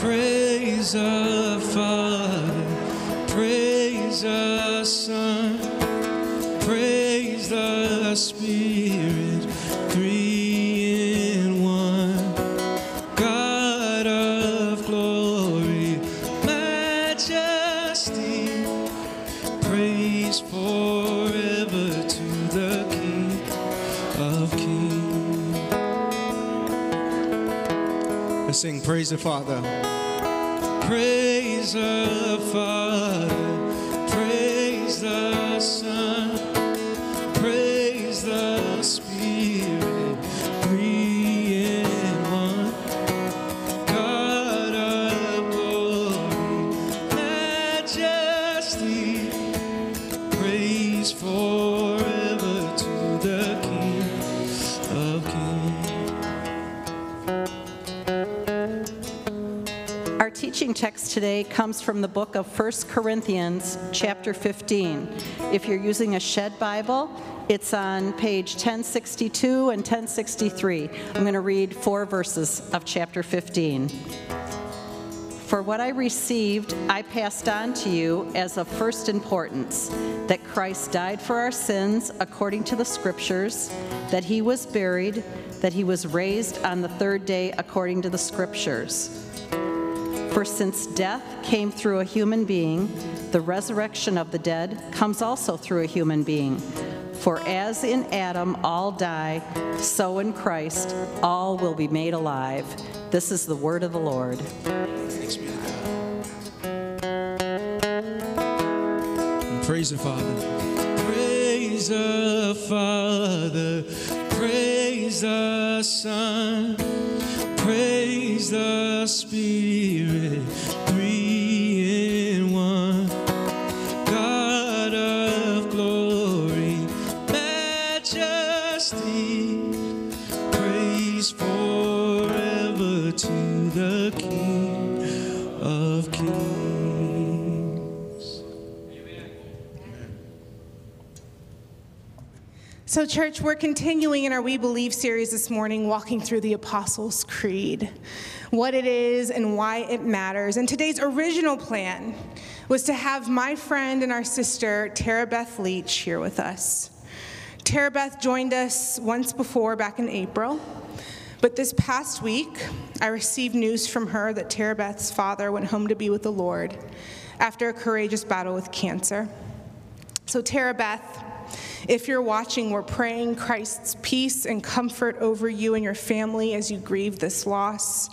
Praise the Father, praise the Son, praise Praise the Father. Praise the Father, praise the Son, praise the Spirit, three in one. God of glory, majesty, praise forever teaching text today comes from the book of 1 Corinthians, chapter 15. If you're using a Shed Bible, it's on page 1062 and 1063. I'm going to read four verses of chapter 15. For what I received, I passed on to you as of first importance that Christ died for our sins according to the Scriptures, that he was buried, that he was raised on the third day according to the Scriptures. For since death came through a human being, the resurrection of the dead comes also through a human being. For as in Adam all die, so in Christ all will be made alive. This is the word of the Lord. Praise the Father. Praise the Father. Praise the Son. Praise the Spirit. So, church, we're continuing in our We Believe series this morning, walking through the Apostles' Creed, what it is and why it matters. And today's original plan was to have my friend and our sister, Tara Beth Leach, here with us. Tara Beth joined us once before back in April, but this past week, I received news from her that Tara Beth's father went home to be with the Lord after a courageous battle with cancer. So, Tara Beth, if you're watching, we're praying Christ's peace and comfort over you and your family as you grieve this loss.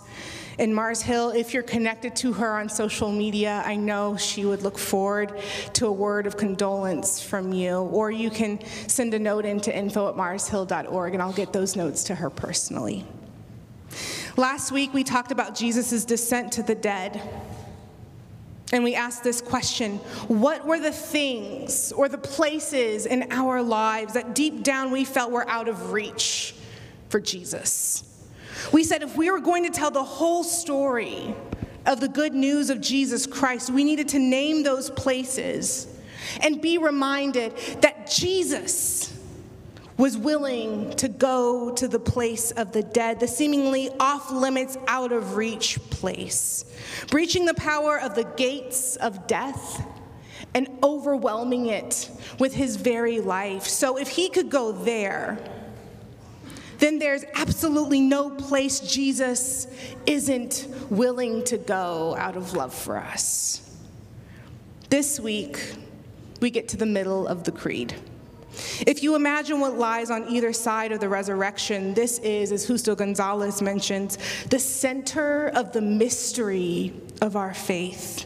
In Mars Hill, if you're connected to her on social media, I know she would look forward to a word of condolence from you. Or you can send a note into info at marshill.org and I'll get those notes to her personally. Last week, we talked about Jesus' descent to the dead. And we asked this question What were the things or the places in our lives that deep down we felt were out of reach for Jesus? We said if we were going to tell the whole story of the good news of Jesus Christ, we needed to name those places and be reminded that Jesus was willing to go to the place of the dead, the seemingly off limits, out of reach place, breaching the power of the gates of death and overwhelming it with his very life. So if he could go there, then there's absolutely no place Jesus isn't willing to go out of love for us. This week, we get to the middle of the creed. If you imagine what lies on either side of the resurrection, this is, as Justo Gonzalez mentions, the center of the mystery of our faith.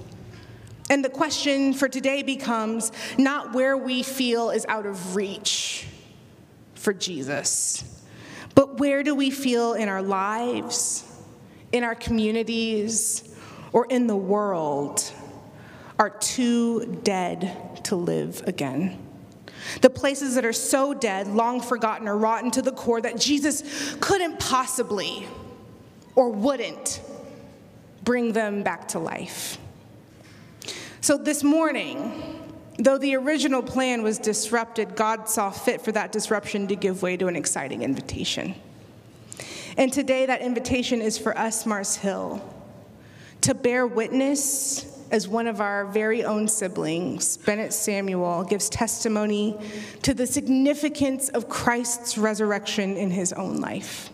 And the question for today becomes not where we feel is out of reach for Jesus, but where do we feel in our lives, in our communities, or in the world are too dead to live again? The places that are so dead, long forgotten, or rotten to the core that Jesus couldn't possibly or wouldn't bring them back to life. So this morning, though the original plan was disrupted, God saw fit for that disruption to give way to an exciting invitation. And today, that invitation is for us, Mars Hill, to bear witness as one of our very own siblings, Bennett Samuel, gives testimony to the significance of Christ's resurrection in his own life.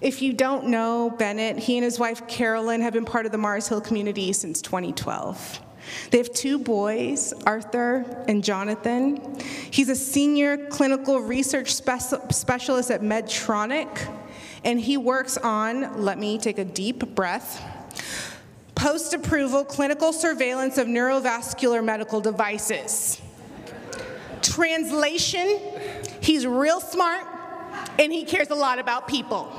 If you don't know Bennett, he and his wife Carolyn have been part of the Mars Hill community since 2012. They have two boys, Arthur and Jonathan. He's a senior clinical research speci- specialist at Medtronic, and he works on, let me take a deep breath, post approval clinical surveillance of neurovascular medical devices. Translation, he's real smart and he cares a lot about people.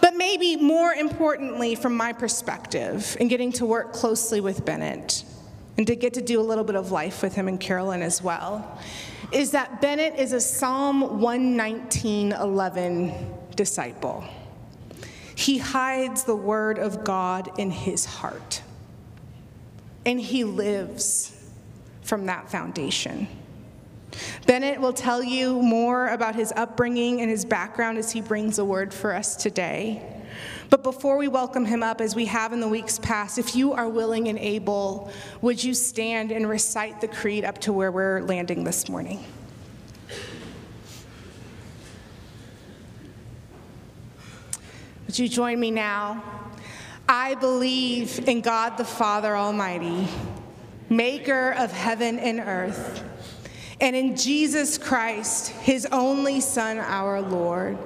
But maybe more importantly, from my perspective, in getting to work closely with Bennett and to get to do a little bit of life with him and Carolyn as well, is that Bennett is a Psalm 119:11 disciple. He hides the word of God in his heart, and he lives from that foundation. Bennett will tell you more about his upbringing and his background as he brings a word for us today. But before we welcome him up, as we have in the weeks past, if you are willing and able, would you stand and recite the creed up to where we're landing this morning? Would you join me now? I believe in God the Father Almighty, maker of heaven and earth, and in Jesus Christ, his only Son, our Lord,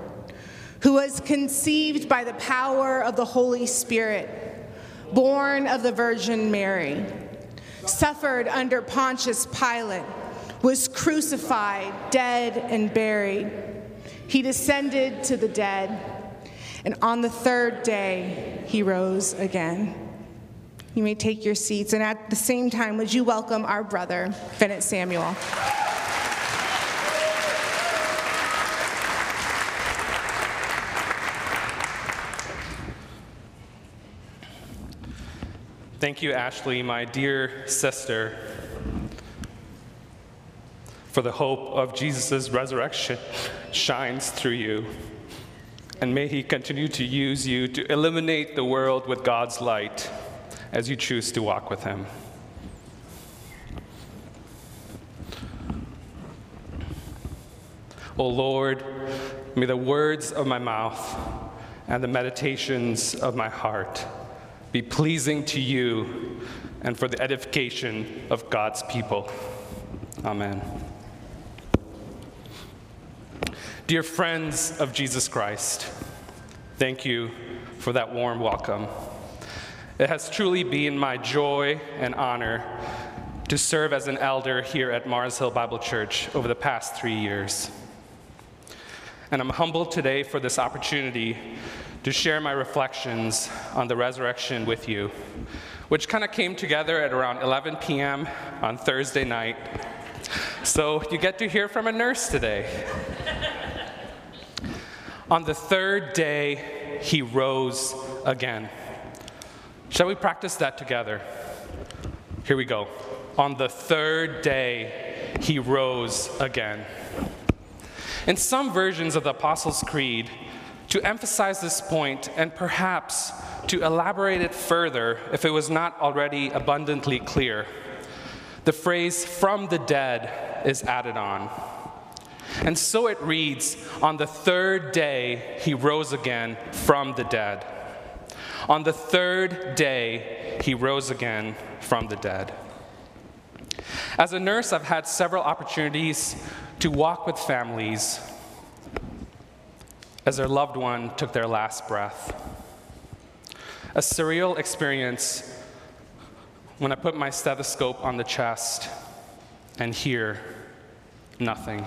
who was conceived by the power of the Holy Spirit, born of the Virgin Mary, suffered under Pontius Pilate, was crucified, dead, and buried. He descended to the dead and on the third day, he rose again. You may take your seats. And at the same time, would you welcome our brother, Bennett Samuel? Thank you, Ashley, my dear sister, for the hope of Jesus' resurrection shines through you. And may He continue to use you to illuminate the world with God's light as you choose to walk with Him. O Lord, may the words of my mouth and the meditations of my heart be pleasing to you and for the edification of God's people. Amen. Dear friends of Jesus Christ, thank you for that warm welcome. It has truly been my joy and honor to serve as an elder here at Mars Hill Bible Church over the past three years. And I'm humbled today for this opportunity to share my reflections on the resurrection with you, which kind of came together at around 11 p.m. on Thursday night. So you get to hear from a nurse today. On the third day, he rose again. Shall we practice that together? Here we go. On the third day, he rose again. In some versions of the Apostles' Creed, to emphasize this point and perhaps to elaborate it further if it was not already abundantly clear, the phrase from the dead is added on. And so it reads On the third day, he rose again from the dead. On the third day, he rose again from the dead. As a nurse, I've had several opportunities to walk with families as their loved one took their last breath. A surreal experience when I put my stethoscope on the chest and hear nothing.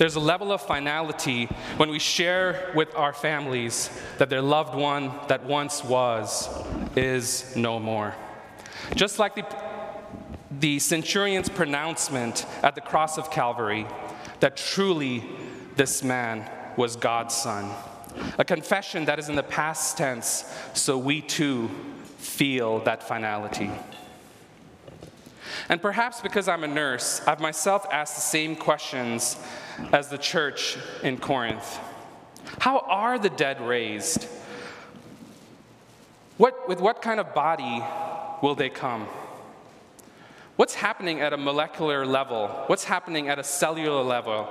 There's a level of finality when we share with our families that their loved one that once was is no more. Just like the, the centurion's pronouncement at the cross of Calvary that truly this man was God's son. A confession that is in the past tense, so we too feel that finality. And perhaps because I'm a nurse, I've myself asked the same questions as the church in Corinth. How are the dead raised? What, with what kind of body will they come? What's happening at a molecular level? What's happening at a cellular level?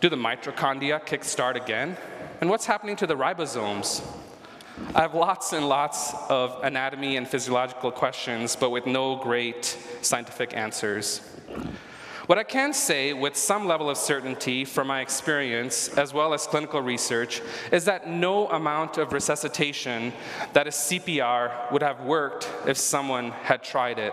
Do the mitochondria kickstart again? And what's happening to the ribosomes? I have lots and lots of anatomy and physiological questions, but with no great scientific answers. What I can say with some level of certainty from my experience, as well as clinical research, is that no amount of resuscitation that is CPR would have worked if someone had tried it.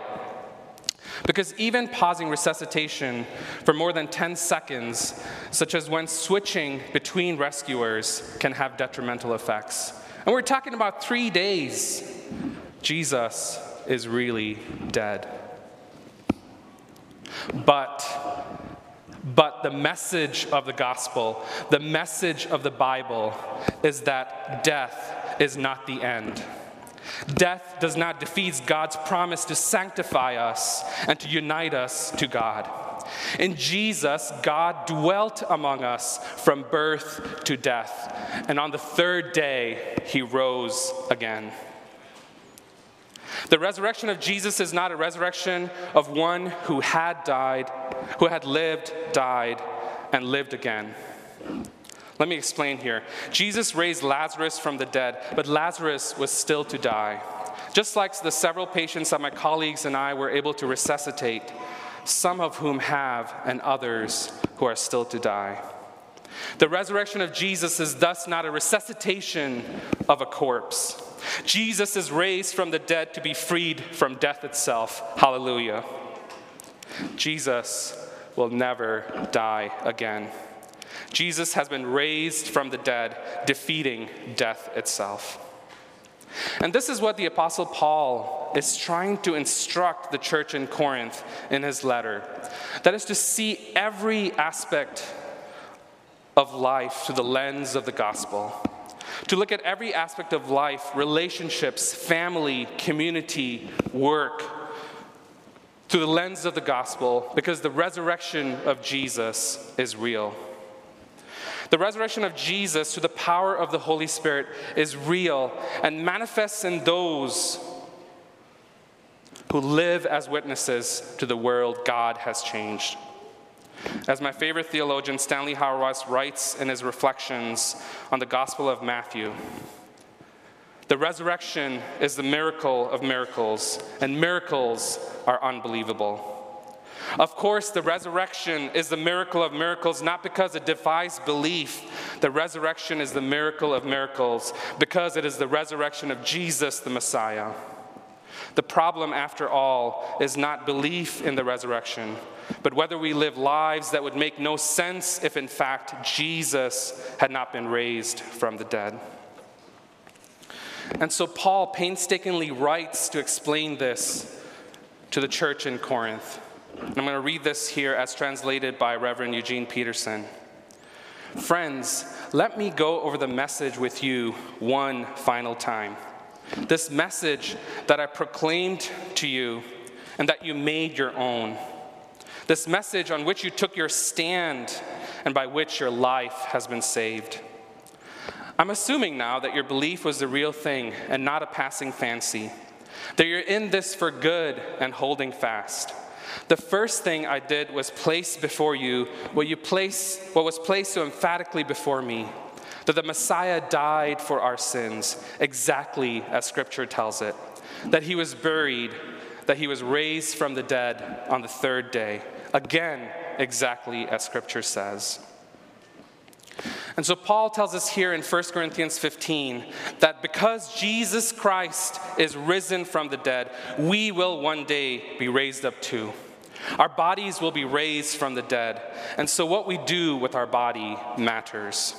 Because even pausing resuscitation for more than 10 seconds, such as when switching between rescuers, can have detrimental effects. And we're talking about three days. Jesus is really dead. But, but the message of the gospel, the message of the Bible is that death is not the end. Death does not defeat God's promise to sanctify us and to unite us to God. In Jesus, God dwelt among us from birth to death, and on the third day, he rose again. The resurrection of Jesus is not a resurrection of one who had died, who had lived, died, and lived again. Let me explain here. Jesus raised Lazarus from the dead, but Lazarus was still to die. Just like the several patients that my colleagues and I were able to resuscitate, some of whom have, and others who are still to die. The resurrection of Jesus is thus not a resuscitation of a corpse. Jesus is raised from the dead to be freed from death itself. Hallelujah. Jesus will never die again. Jesus has been raised from the dead, defeating death itself. And this is what the Apostle Paul is trying to instruct the church in Corinth in his letter. That is to see every aspect of life through the lens of the gospel. To look at every aspect of life relationships, family, community, work through the lens of the gospel because the resurrection of Jesus is real. The resurrection of Jesus through the power of the Holy Spirit is real and manifests in those who live as witnesses to the world God has changed. As my favorite theologian Stanley Hauerwas writes in his reflections on the Gospel of Matthew, the resurrection is the miracle of miracles, and miracles are unbelievable. Of course, the resurrection is the miracle of miracles, not because it defies belief. The resurrection is the miracle of miracles because it is the resurrection of Jesus, the Messiah. The problem, after all, is not belief in the resurrection, but whether we live lives that would make no sense if, in fact, Jesus had not been raised from the dead. And so, Paul painstakingly writes to explain this to the church in Corinth. I'm going to read this here as translated by Reverend Eugene Peterson. Friends, let me go over the message with you one final time. This message that I proclaimed to you and that you made your own. This message on which you took your stand and by which your life has been saved. I'm assuming now that your belief was the real thing and not a passing fancy, that you're in this for good and holding fast. The first thing I did was place before you what, you place, what was placed so emphatically before me that the Messiah died for our sins, exactly as Scripture tells it, that he was buried, that he was raised from the dead on the third day, again, exactly as Scripture says. And so Paul tells us here in 1 Corinthians 15 that because Jesus Christ is risen from the dead, we will one day be raised up too. Our bodies will be raised from the dead. And so what we do with our body matters.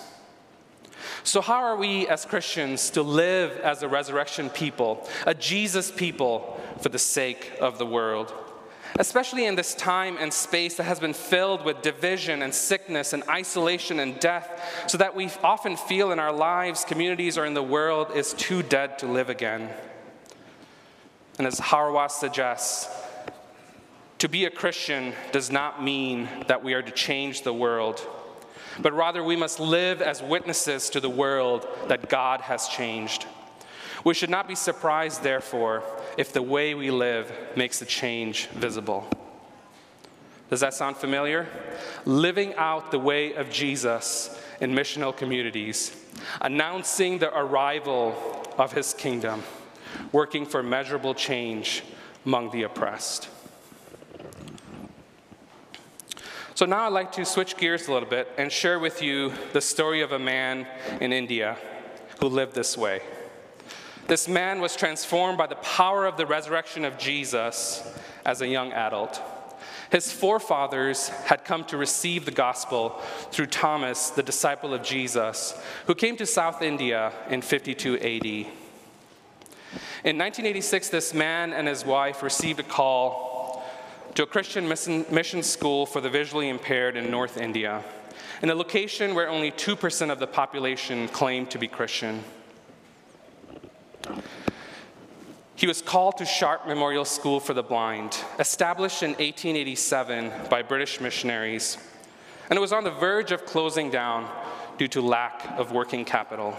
So, how are we as Christians to live as a resurrection people, a Jesus people, for the sake of the world? Especially in this time and space that has been filled with division and sickness and isolation and death, so that we often feel in our lives, communities, or in the world is too dead to live again. And as Hauerwas suggests, to be a Christian does not mean that we are to change the world. but rather we must live as witnesses to the world that God has changed. We should not be surprised, therefore, if the way we live makes the change visible. Does that sound familiar? Living out the way of Jesus in missional communities, announcing the arrival of his kingdom, working for measurable change among the oppressed. So now I'd like to switch gears a little bit and share with you the story of a man in India who lived this way. This man was transformed by the power of the resurrection of Jesus as a young adult. His forefathers had come to receive the gospel through Thomas, the disciple of Jesus, who came to South India in 52 AD. In 1986, this man and his wife received a call to a Christian mission school for the visually impaired in North India, in a location where only 2% of the population claimed to be Christian. He was called to Sharp Memorial School for the Blind, established in 1887 by British missionaries, and it was on the verge of closing down due to lack of working capital.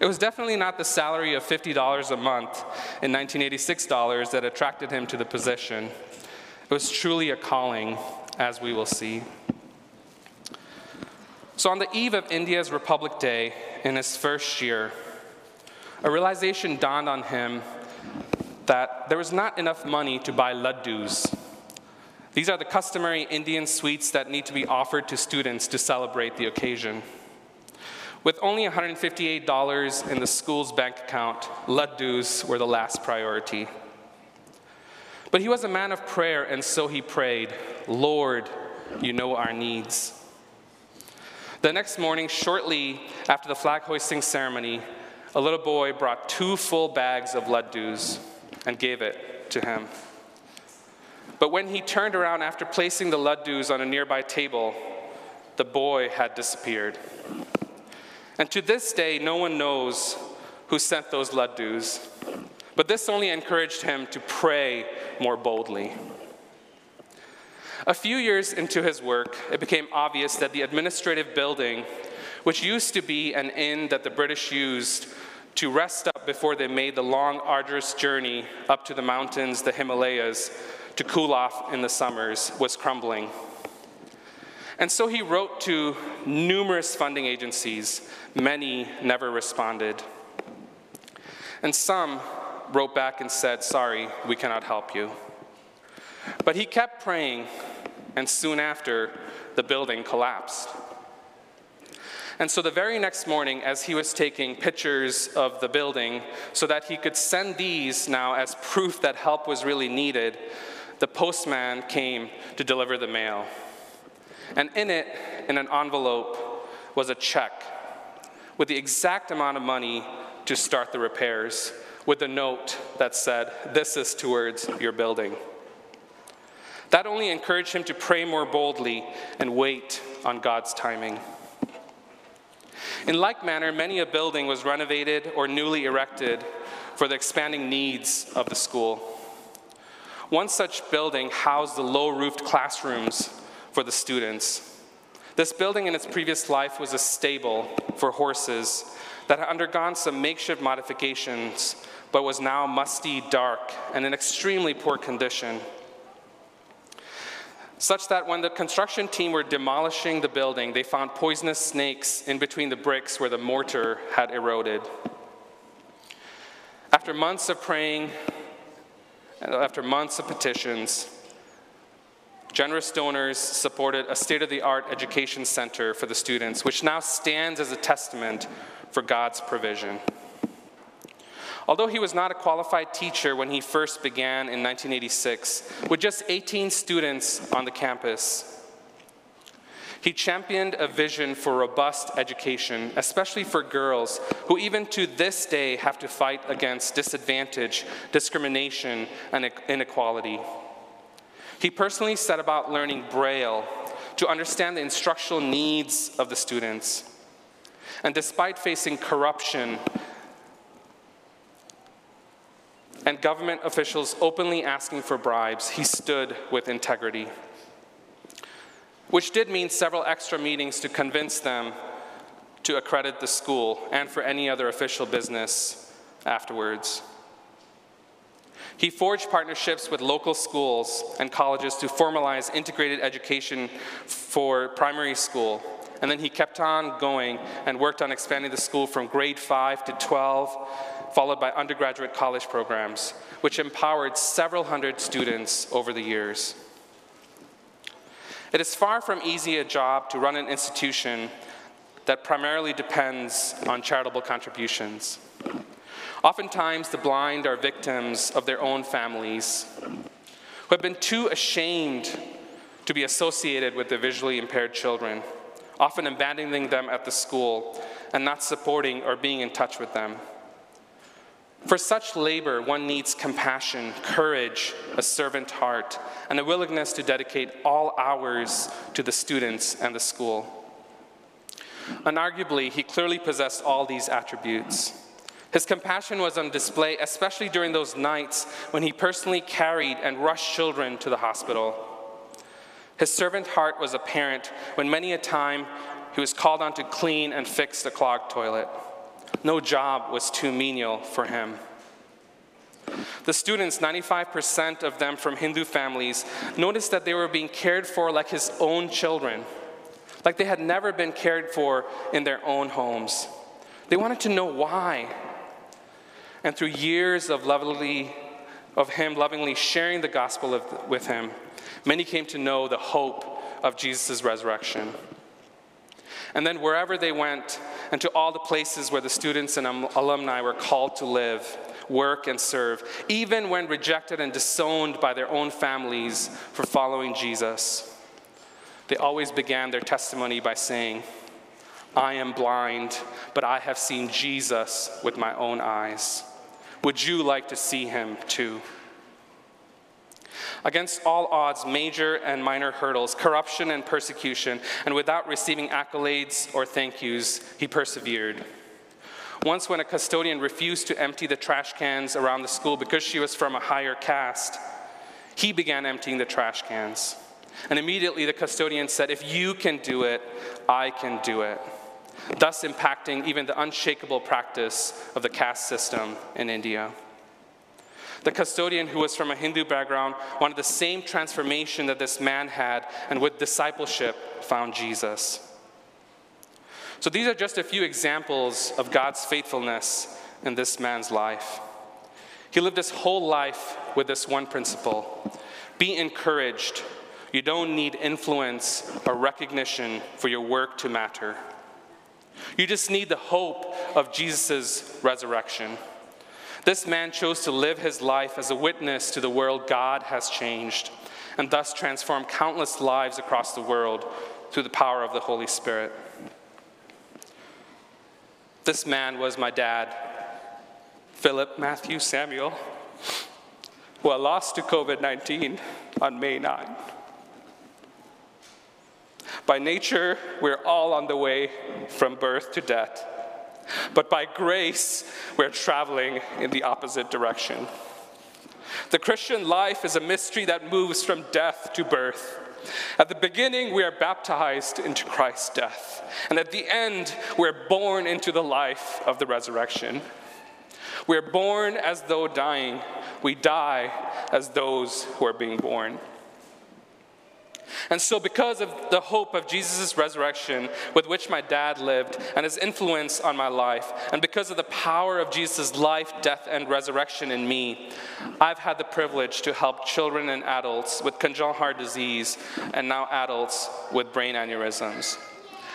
It was definitely not the salary of $50 a month in 1986 dollars that attracted him to the position. It was truly a calling, as we will see. So, on the eve of India's Republic Day in his first year, a realization dawned on him that there was not enough money to buy laddus. These are the customary Indian sweets that need to be offered to students to celebrate the occasion. With only $158 in the school's bank account, laddus were the last priority. But he was a man of prayer, and so he prayed, Lord, you know our needs. The next morning, shortly after the flag hoisting ceremony, a little boy brought two full bags of laddus and gave it to him. But when he turned around after placing the laddus on a nearby table, the boy had disappeared. And to this day, no one knows who sent those laddus. But this only encouraged him to pray more boldly. A few years into his work, it became obvious that the administrative building, which used to be an inn that the British used to rest up before they made the long, arduous journey up to the mountains, the Himalayas, to cool off in the summers, was crumbling. And so he wrote to numerous funding agencies. Many never responded. And some wrote back and said, Sorry, we cannot help you. But he kept praying, and soon after, the building collapsed. And so the very next morning, as he was taking pictures of the building so that he could send these now as proof that help was really needed, the postman came to deliver the mail. And in it, in an envelope, was a check with the exact amount of money to start the repairs, with a note that said, This is towards your building. That only encouraged him to pray more boldly and wait on God's timing. In like manner, many a building was renovated or newly erected for the expanding needs of the school. One such building housed the low roofed classrooms for the students. This building in its previous life was a stable for horses that had undergone some makeshift modifications but was now musty, dark, and in extremely poor condition such that when the construction team were demolishing the building, they found poisonous snakes in between the bricks where the mortar had eroded. After months of praying, and after months of petitions, generous donors supported a state of the art education center for the students, which now stands as a testament for God's provision. Although he was not a qualified teacher when he first began in 1986, with just 18 students on the campus, he championed a vision for robust education, especially for girls who, even to this day, have to fight against disadvantage, discrimination, and inequality. He personally set about learning Braille to understand the instructional needs of the students. And despite facing corruption and government officials openly asking for bribes, he stood with integrity. which did mean several extra meetings to convince them to accredit the school and for any other official business afterwards. He forged partnerships with local schools and colleges to formalize integrated education for primary school. And then he kept on going and worked on expanding the school from grade 5 to 12, followed by undergraduate college programs, which empowered several hundred students over the years. It is far from easy a job to run an institution that primarily depends on charitable contributions. Oftentimes, the blind are victims of their own families who have been too ashamed to be associated with the visually impaired children, often abandoning them at the school and not supporting or being in touch with them. For such labor, one needs compassion, courage, a servant heart, and a willingness to dedicate all hours to the students and the school. Unarguably, he clearly possessed all these attributes. His compassion was on display, especially during those nights when he personally carried and rushed children to the hospital. His servant heart was apparent when many a time he was called on to clean and fix the clogged toilet. No job was too menial for him. The students, 95% of them from Hindu families, noticed that they were being cared for like his own children, like they had never been cared for in their own homes. They wanted to know why. And through years of lovingly, of him lovingly sharing the gospel of, with him, many came to know the hope of Jesus' resurrection. And then wherever they went, and to all the places where the students and alumni were called to live, work, and serve, even when rejected and disowned by their own families for following Jesus. They always began their testimony by saying, I am blind, but I have seen Jesus with my own eyes. Would you like to see him too? Against all odds, major and minor hurdles, corruption and persecution, and without receiving accolades or thank yous, he persevered. Once, when a custodian refused to empty the trash cans around the school because she was from a higher caste, he began emptying the trash cans. And immediately the custodian said, If you can do it, I can do it. Thus impacting even the unshakable practice of the caste system in India. The custodian, who was from a Hindu background, wanted the same transformation that this man had, and with discipleship, found Jesus. So these are just a few examples of God's faithfulness in this man's life. He lived his whole life with this one principle be encouraged. You don't need influence or recognition for your work to matter. You just need the hope of Jesus' resurrection. This man chose to live his life as a witness to the world God has changed, and thus transform countless lives across the world through the power of the Holy Spirit. This man was my dad, Philip Matthew Samuel, who I lost to COVID 19 on May 9. By nature, we're all on the way from birth to death. But by grace, we're traveling in the opposite direction. The Christian life is a mystery that moves from death to birth. At the beginning, we are baptized into Christ's death. And at the end, we're born into the life of the resurrection. We're born as though dying, we die as those who are being born. And so, because of the hope of Jesus' resurrection with which my dad lived and his influence on my life, and because of the power of Jesus' life, death, and resurrection in me, I've had the privilege to help children and adults with congenital heart disease and now adults with brain aneurysms.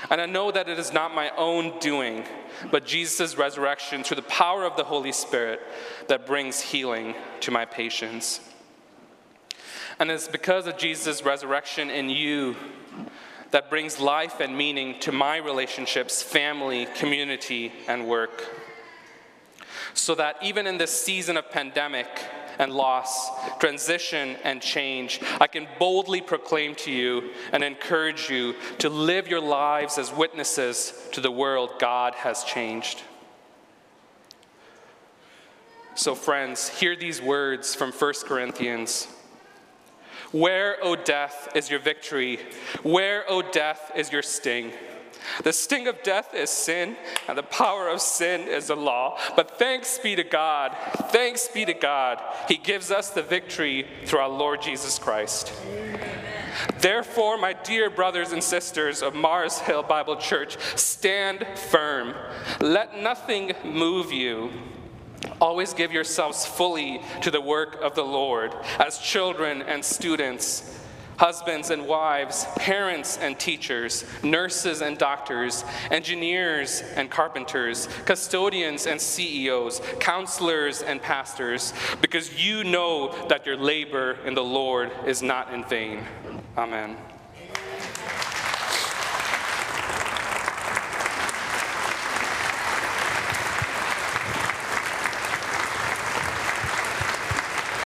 And I know that it is not my own doing, but Jesus' resurrection through the power of the Holy Spirit that brings healing to my patients. And it's because of Jesus' resurrection in you that brings life and meaning to my relationships, family, community, and work. So that even in this season of pandemic and loss, transition and change, I can boldly proclaim to you and encourage you to live your lives as witnesses to the world God has changed. So, friends, hear these words from 1 Corinthians Where, O death, is your victory? Where, O death, is your sting? The sting of death is sin, and the power of sin is the law. But thanks be to God, thanks be to God, He gives us the victory through our Lord Jesus Christ. Therefore, my dear brothers and sisters of Mars Hill Bible Church, stand firm. Let nothing move you. Always give yourselves fully to the work of the Lord as children and students, husbands and wives, parents and teachers, nurses and doctors, engineers and carpenters, custodians and CEOs, counselors and pastors, because you know that your labor in the Lord is not in vain. Amen.